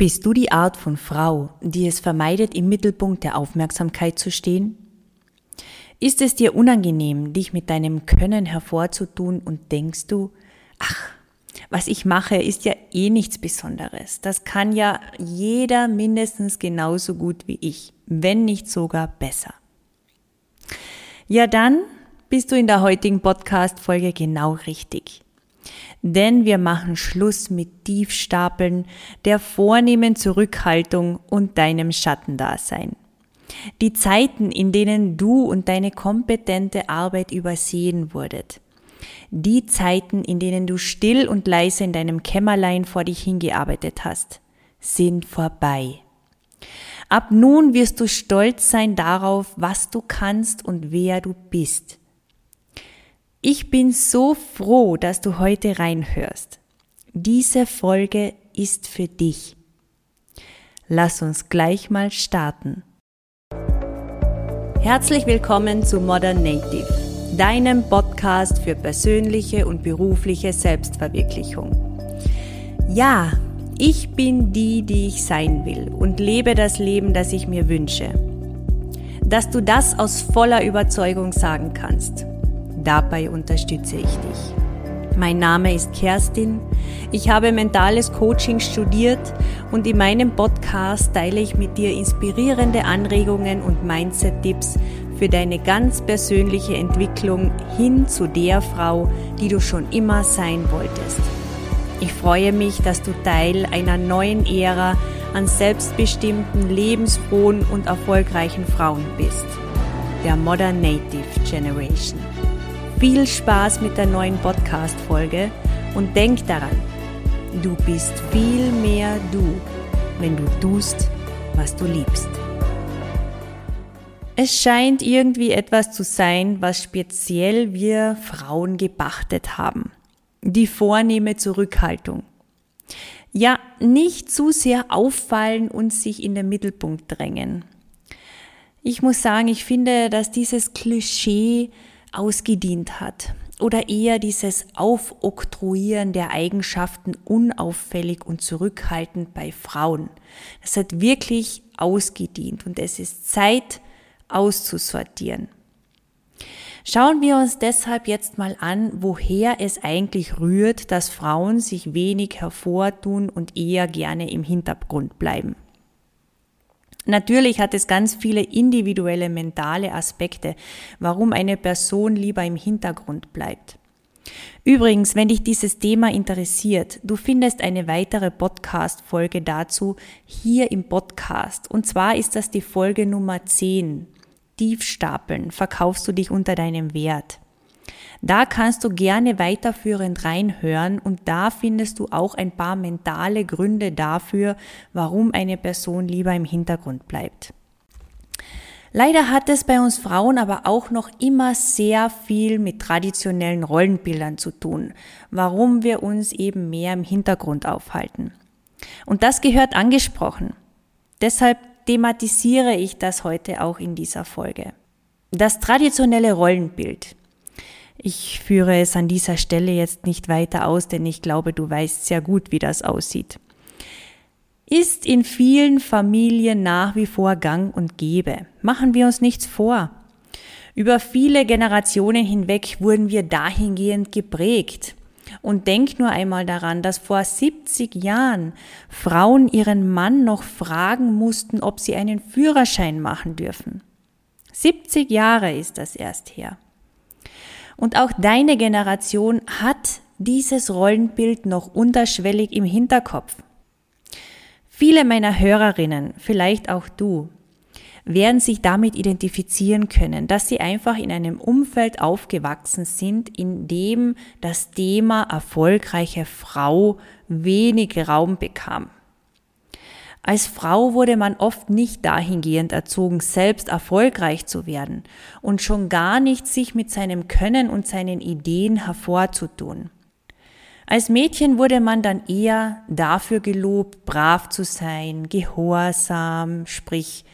Bist du die Art von Frau, die es vermeidet, im Mittelpunkt der Aufmerksamkeit zu stehen? Ist es dir unangenehm, dich mit deinem Können hervorzutun und denkst du, ach, was ich mache, ist ja eh nichts Besonderes. Das kann ja jeder mindestens genauso gut wie ich, wenn nicht sogar besser. Ja, dann bist du in der heutigen Podcast-Folge genau richtig denn wir machen Schluss mit Tiefstapeln, der vornehmen Zurückhaltung und deinem Schattendasein. Die Zeiten, in denen du und deine kompetente Arbeit übersehen wurdet. Die Zeiten, in denen du still und leise in deinem Kämmerlein vor dich hingearbeitet hast, sind vorbei. Ab nun wirst du stolz sein darauf, was du kannst und wer du bist. Ich bin so froh, dass du heute reinhörst. Diese Folge ist für dich. Lass uns gleich mal starten. Herzlich willkommen zu Modern Native, deinem Podcast für persönliche und berufliche Selbstverwirklichung. Ja, ich bin die, die ich sein will und lebe das Leben, das ich mir wünsche. Dass du das aus voller Überzeugung sagen kannst Dabei unterstütze ich dich. Mein Name ist Kerstin. Ich habe mentales Coaching studiert und in meinem Podcast teile ich mit dir inspirierende Anregungen und Mindset-Tipps für deine ganz persönliche Entwicklung hin zu der Frau, die du schon immer sein wolltest. Ich freue mich, dass du Teil einer neuen Ära an selbstbestimmten, lebensfrohen und erfolgreichen Frauen bist. Der Modern Native Generation. Viel Spaß mit der neuen Podcast-Folge und denk daran, du bist viel mehr du, wenn du tust, was du liebst. Es scheint irgendwie etwas zu sein, was speziell wir Frauen gebachtet haben. Die vornehme Zurückhaltung. Ja, nicht zu sehr auffallen und sich in den Mittelpunkt drängen. Ich muss sagen, ich finde, dass dieses Klischee ausgedient hat oder eher dieses Aufoktroyieren der Eigenschaften unauffällig und zurückhaltend bei Frauen. Das hat wirklich ausgedient und es ist Zeit auszusortieren. Schauen wir uns deshalb jetzt mal an, woher es eigentlich rührt, dass Frauen sich wenig hervortun und eher gerne im Hintergrund bleiben. Natürlich hat es ganz viele individuelle mentale Aspekte, warum eine Person lieber im Hintergrund bleibt. Übrigens, wenn dich dieses Thema interessiert, du findest eine weitere Podcast-Folge dazu hier im Podcast. Und zwar ist das die Folge Nummer 10. Tiefstapeln, verkaufst du dich unter deinem Wert. Da kannst du gerne weiterführend reinhören und da findest du auch ein paar mentale Gründe dafür, warum eine Person lieber im Hintergrund bleibt. Leider hat es bei uns Frauen aber auch noch immer sehr viel mit traditionellen Rollenbildern zu tun, warum wir uns eben mehr im Hintergrund aufhalten. Und das gehört angesprochen. Deshalb thematisiere ich das heute auch in dieser Folge. Das traditionelle Rollenbild, ich führe es an dieser Stelle jetzt nicht weiter aus, denn ich glaube, du weißt sehr gut, wie das aussieht. Ist in vielen Familien nach wie vor gang und gäbe. Machen wir uns nichts vor. Über viele Generationen hinweg wurden wir dahingehend geprägt. Und denk nur einmal daran, dass vor 70 Jahren Frauen ihren Mann noch fragen mussten, ob sie einen Führerschein machen dürfen. 70 Jahre ist das erst her. Und auch deine Generation hat dieses Rollenbild noch unterschwellig im Hinterkopf. Viele meiner Hörerinnen, vielleicht auch du, werden sich damit identifizieren können, dass sie einfach in einem Umfeld aufgewachsen sind, in dem das Thema erfolgreiche Frau wenig Raum bekam. Als Frau wurde man oft nicht dahingehend erzogen, selbst erfolgreich zu werden und schon gar nicht sich mit seinem Können und seinen Ideen hervorzutun. Als Mädchen wurde man dann eher dafür gelobt, brav zu sein, gehorsam, sprich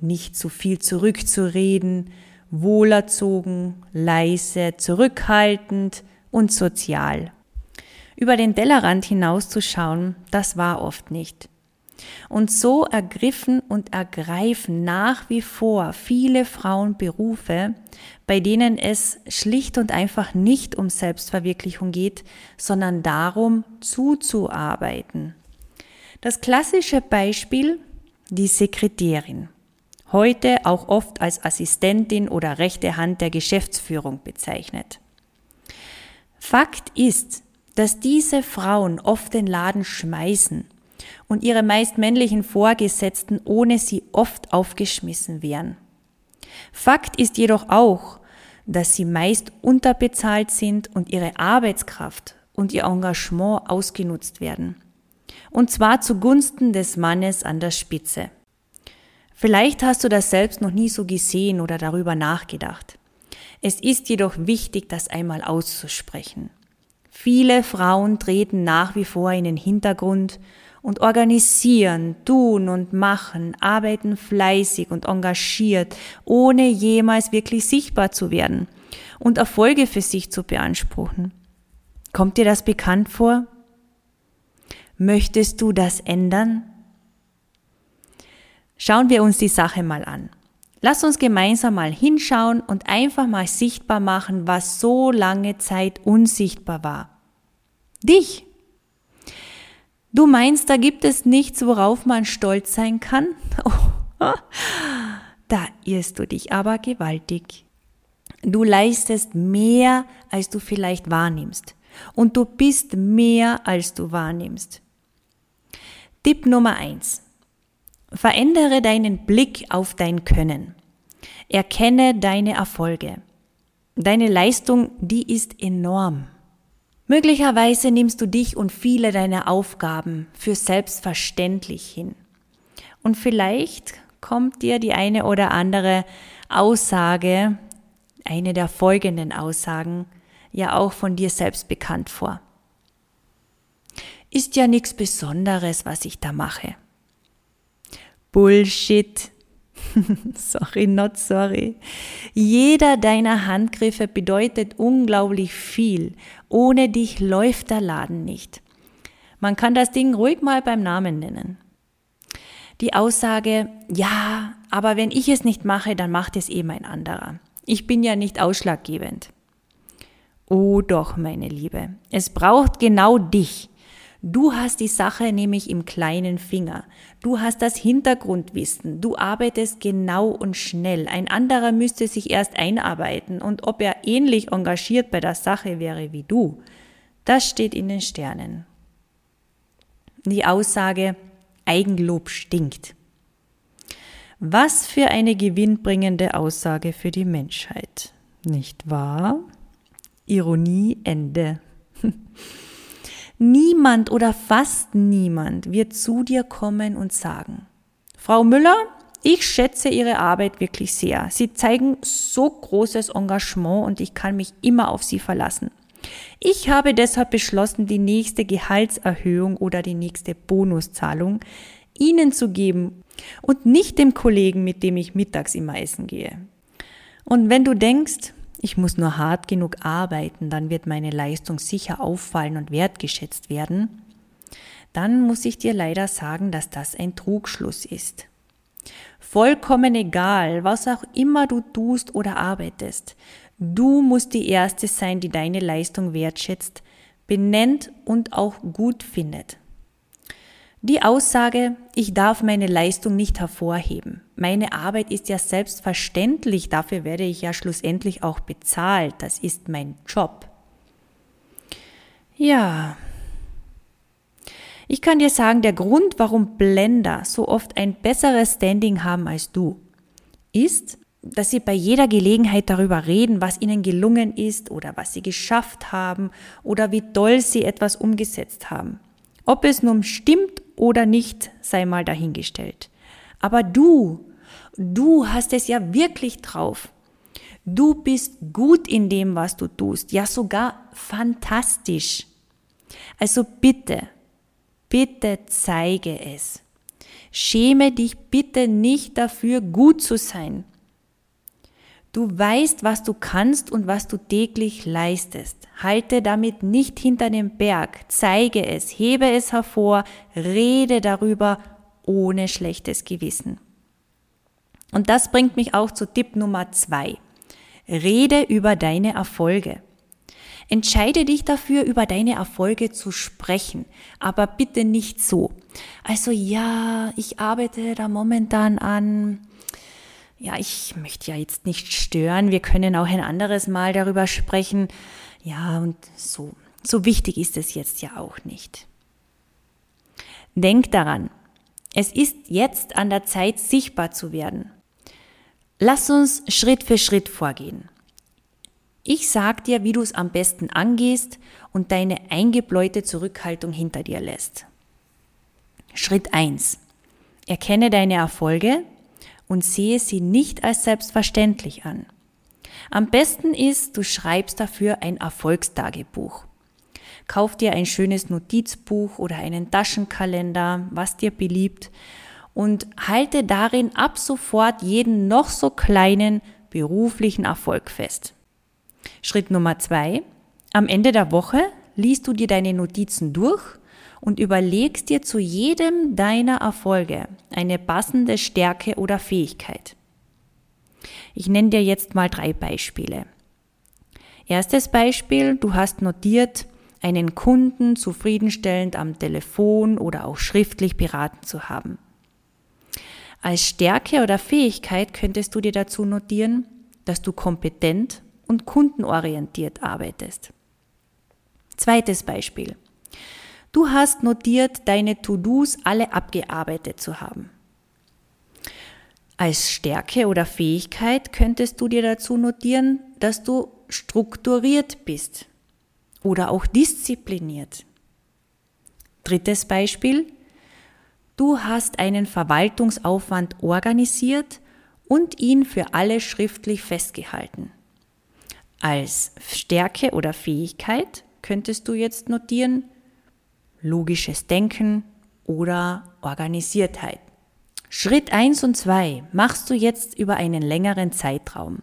nicht zu viel zurückzureden, wohlerzogen, leise, zurückhaltend und sozial. Über den Tellerrand hinauszuschauen, das war oft nicht. Und so ergriffen und ergreifen nach wie vor viele Frauen Berufe, bei denen es schlicht und einfach nicht um Selbstverwirklichung geht, sondern darum zuzuarbeiten. Das klassische Beispiel, die Sekretärin, heute auch oft als Assistentin oder rechte Hand der Geschäftsführung bezeichnet. Fakt ist, dass diese Frauen oft den Laden schmeißen und ihre meist männlichen Vorgesetzten ohne sie oft aufgeschmissen wären. Fakt ist jedoch auch, dass sie meist unterbezahlt sind und ihre Arbeitskraft und ihr Engagement ausgenutzt werden. Und zwar zugunsten des Mannes an der Spitze. Vielleicht hast du das selbst noch nie so gesehen oder darüber nachgedacht. Es ist jedoch wichtig, das einmal auszusprechen. Viele Frauen treten nach wie vor in den Hintergrund und organisieren, tun und machen, arbeiten fleißig und engagiert, ohne jemals wirklich sichtbar zu werden und Erfolge für sich zu beanspruchen. Kommt dir das bekannt vor? Möchtest du das ändern? Schauen wir uns die Sache mal an. Lass uns gemeinsam mal hinschauen und einfach mal sichtbar machen, was so lange Zeit unsichtbar war. Dich. Du meinst, da gibt es nichts, worauf man stolz sein kann? Da irrst du dich aber gewaltig. Du leistest mehr, als du vielleicht wahrnimmst. Und du bist mehr, als du wahrnimmst. Tipp Nummer eins: Verändere deinen Blick auf dein Können. Erkenne deine Erfolge. Deine Leistung, die ist enorm. Möglicherweise nimmst du dich und viele deiner Aufgaben für selbstverständlich hin. Und vielleicht kommt dir die eine oder andere Aussage, eine der folgenden Aussagen, ja auch von dir selbst bekannt vor. Ist ja nichts Besonderes, was ich da mache. Bullshit. sorry, not sorry. Jeder deiner Handgriffe bedeutet unglaublich viel. Ohne dich läuft der Laden nicht. Man kann das Ding ruhig mal beim Namen nennen. Die Aussage, ja, aber wenn ich es nicht mache, dann macht es eben ein anderer. Ich bin ja nicht ausschlaggebend. Oh doch, meine Liebe, es braucht genau dich. Du hast die Sache nämlich im kleinen Finger. Du hast das Hintergrundwissen. Du arbeitest genau und schnell. Ein anderer müsste sich erst einarbeiten und ob er ähnlich engagiert bei der Sache wäre wie du, das steht in den Sternen. Die Aussage Eigenlob stinkt. Was für eine gewinnbringende Aussage für die Menschheit. Nicht wahr? Ironie Ende. Niemand oder fast niemand wird zu dir kommen und sagen, Frau Müller, ich schätze Ihre Arbeit wirklich sehr. Sie zeigen so großes Engagement und ich kann mich immer auf Sie verlassen. Ich habe deshalb beschlossen, die nächste Gehaltserhöhung oder die nächste Bonuszahlung Ihnen zu geben und nicht dem Kollegen, mit dem ich mittags immer essen gehe. Und wenn du denkst, ich muss nur hart genug arbeiten, dann wird meine Leistung sicher auffallen und wertgeschätzt werden, dann muss ich dir leider sagen, dass das ein Trugschluss ist. Vollkommen egal, was auch immer du tust oder arbeitest, du musst die Erste sein, die deine Leistung wertschätzt, benennt und auch gut findet. Die Aussage, ich darf meine Leistung nicht hervorheben. Meine Arbeit ist ja selbstverständlich, dafür werde ich ja schlussendlich auch bezahlt. Das ist mein Job. Ja. Ich kann dir sagen, der Grund, warum Blender so oft ein besseres Standing haben als du, ist, dass sie bei jeder Gelegenheit darüber reden, was ihnen gelungen ist oder was sie geschafft haben oder wie toll sie etwas umgesetzt haben. Ob es nun stimmt oder nicht, sei mal dahingestellt. Aber du, du hast es ja wirklich drauf. Du bist gut in dem, was du tust, ja sogar fantastisch. Also bitte, bitte zeige es. Schäme dich bitte nicht dafür, gut zu sein. Du weißt, was du kannst und was du täglich leistest. Halte damit nicht hinter dem Berg, zeige es, hebe es hervor, rede darüber ohne schlechtes Gewissen. Und das bringt mich auch zu Tipp Nummer zwei. Rede über deine Erfolge. Entscheide dich dafür, über deine Erfolge zu sprechen, aber bitte nicht so. Also ja, ich arbeite da momentan an, ja, ich möchte ja jetzt nicht stören, wir können auch ein anderes Mal darüber sprechen. Ja, und so, so wichtig ist es jetzt ja auch nicht. Denk daran, es ist jetzt an der Zeit, sichtbar zu werden. Lass uns Schritt für Schritt vorgehen. Ich sag dir, wie du es am besten angehst und deine eingebläute Zurückhaltung hinter dir lässt. Schritt eins: Erkenne deine Erfolge und sehe sie nicht als selbstverständlich an. Am besten ist, du schreibst dafür ein Erfolgstagebuch. Kauf dir ein schönes Notizbuch oder einen Taschenkalender, was dir beliebt, und halte darin ab sofort jeden noch so kleinen beruflichen Erfolg fest. Schritt Nummer zwei. Am Ende der Woche liest du dir deine Notizen durch und überlegst dir zu jedem deiner Erfolge eine passende Stärke oder Fähigkeit. Ich nenne dir jetzt mal drei Beispiele. Erstes Beispiel, du hast notiert, einen Kunden zufriedenstellend am Telefon oder auch schriftlich beraten zu haben. Als Stärke oder Fähigkeit könntest du dir dazu notieren, dass du kompetent und kundenorientiert arbeitest. Zweites Beispiel. Du hast notiert, deine To-Dos alle abgearbeitet zu haben. Als Stärke oder Fähigkeit könntest du dir dazu notieren, dass du strukturiert bist oder auch diszipliniert. Drittes Beispiel. Du hast einen Verwaltungsaufwand organisiert und ihn für alle schriftlich festgehalten. Als Stärke oder Fähigkeit könntest du jetzt notieren logisches Denken oder Organisiertheit. Schritt eins und zwei machst du jetzt über einen längeren Zeitraum.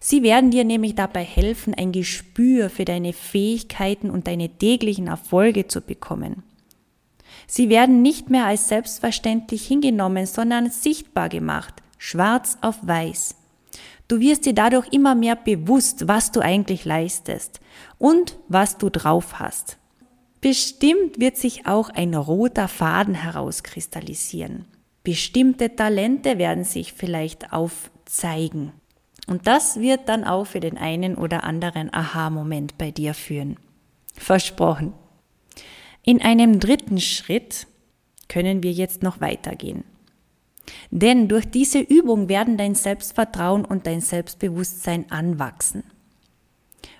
Sie werden dir nämlich dabei helfen, ein Gespür für deine Fähigkeiten und deine täglichen Erfolge zu bekommen. Sie werden nicht mehr als selbstverständlich hingenommen, sondern sichtbar gemacht, schwarz auf weiß. Du wirst dir dadurch immer mehr bewusst, was du eigentlich leistest und was du drauf hast. Bestimmt wird sich auch ein roter Faden herauskristallisieren. Bestimmte Talente werden sich vielleicht aufzeigen. Und das wird dann auch für den einen oder anderen Aha-Moment bei dir führen. Versprochen. In einem dritten Schritt können wir jetzt noch weitergehen. Denn durch diese Übung werden dein Selbstvertrauen und dein Selbstbewusstsein anwachsen.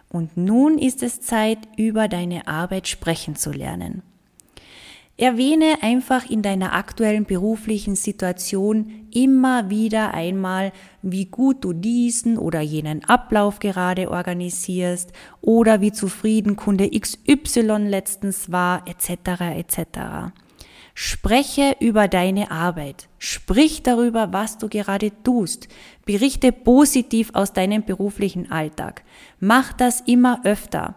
Und nun ist es Zeit, über deine Arbeit sprechen zu lernen. Erwähne einfach in deiner aktuellen beruflichen Situation immer wieder einmal, wie gut du diesen oder jenen Ablauf gerade organisierst oder wie zufrieden Kunde XY letztens war, etc. etc. Spreche über deine Arbeit. Sprich darüber, was du gerade tust. Berichte positiv aus deinem beruflichen Alltag. Mach das immer öfter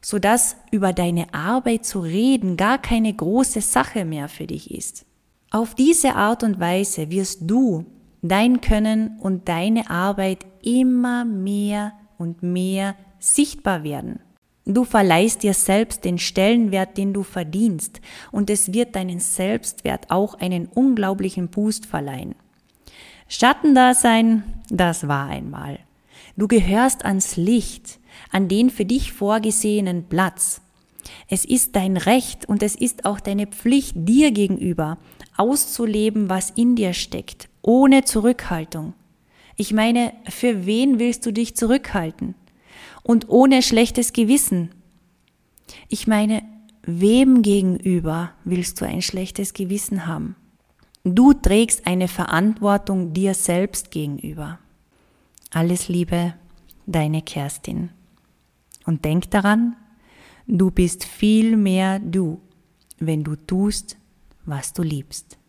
sodass über deine Arbeit zu reden gar keine große Sache mehr für dich ist. Auf diese Art und Weise wirst du dein Können und deine Arbeit immer mehr und mehr sichtbar werden. Du verleihst dir selbst den Stellenwert, den du verdienst, und es wird deinen Selbstwert auch einen unglaublichen Boost verleihen. Schattendasein, das war einmal. Du gehörst ans Licht, an den für dich vorgesehenen Platz. Es ist dein Recht und es ist auch deine Pflicht dir gegenüber, auszuleben, was in dir steckt, ohne Zurückhaltung. Ich meine, für wen willst du dich zurückhalten? Und ohne schlechtes Gewissen. Ich meine, wem gegenüber willst du ein schlechtes Gewissen haben? Du trägst eine Verantwortung dir selbst gegenüber. Alles Liebe, deine Kerstin. Und denk daran, du bist viel mehr du, wenn du tust, was du liebst.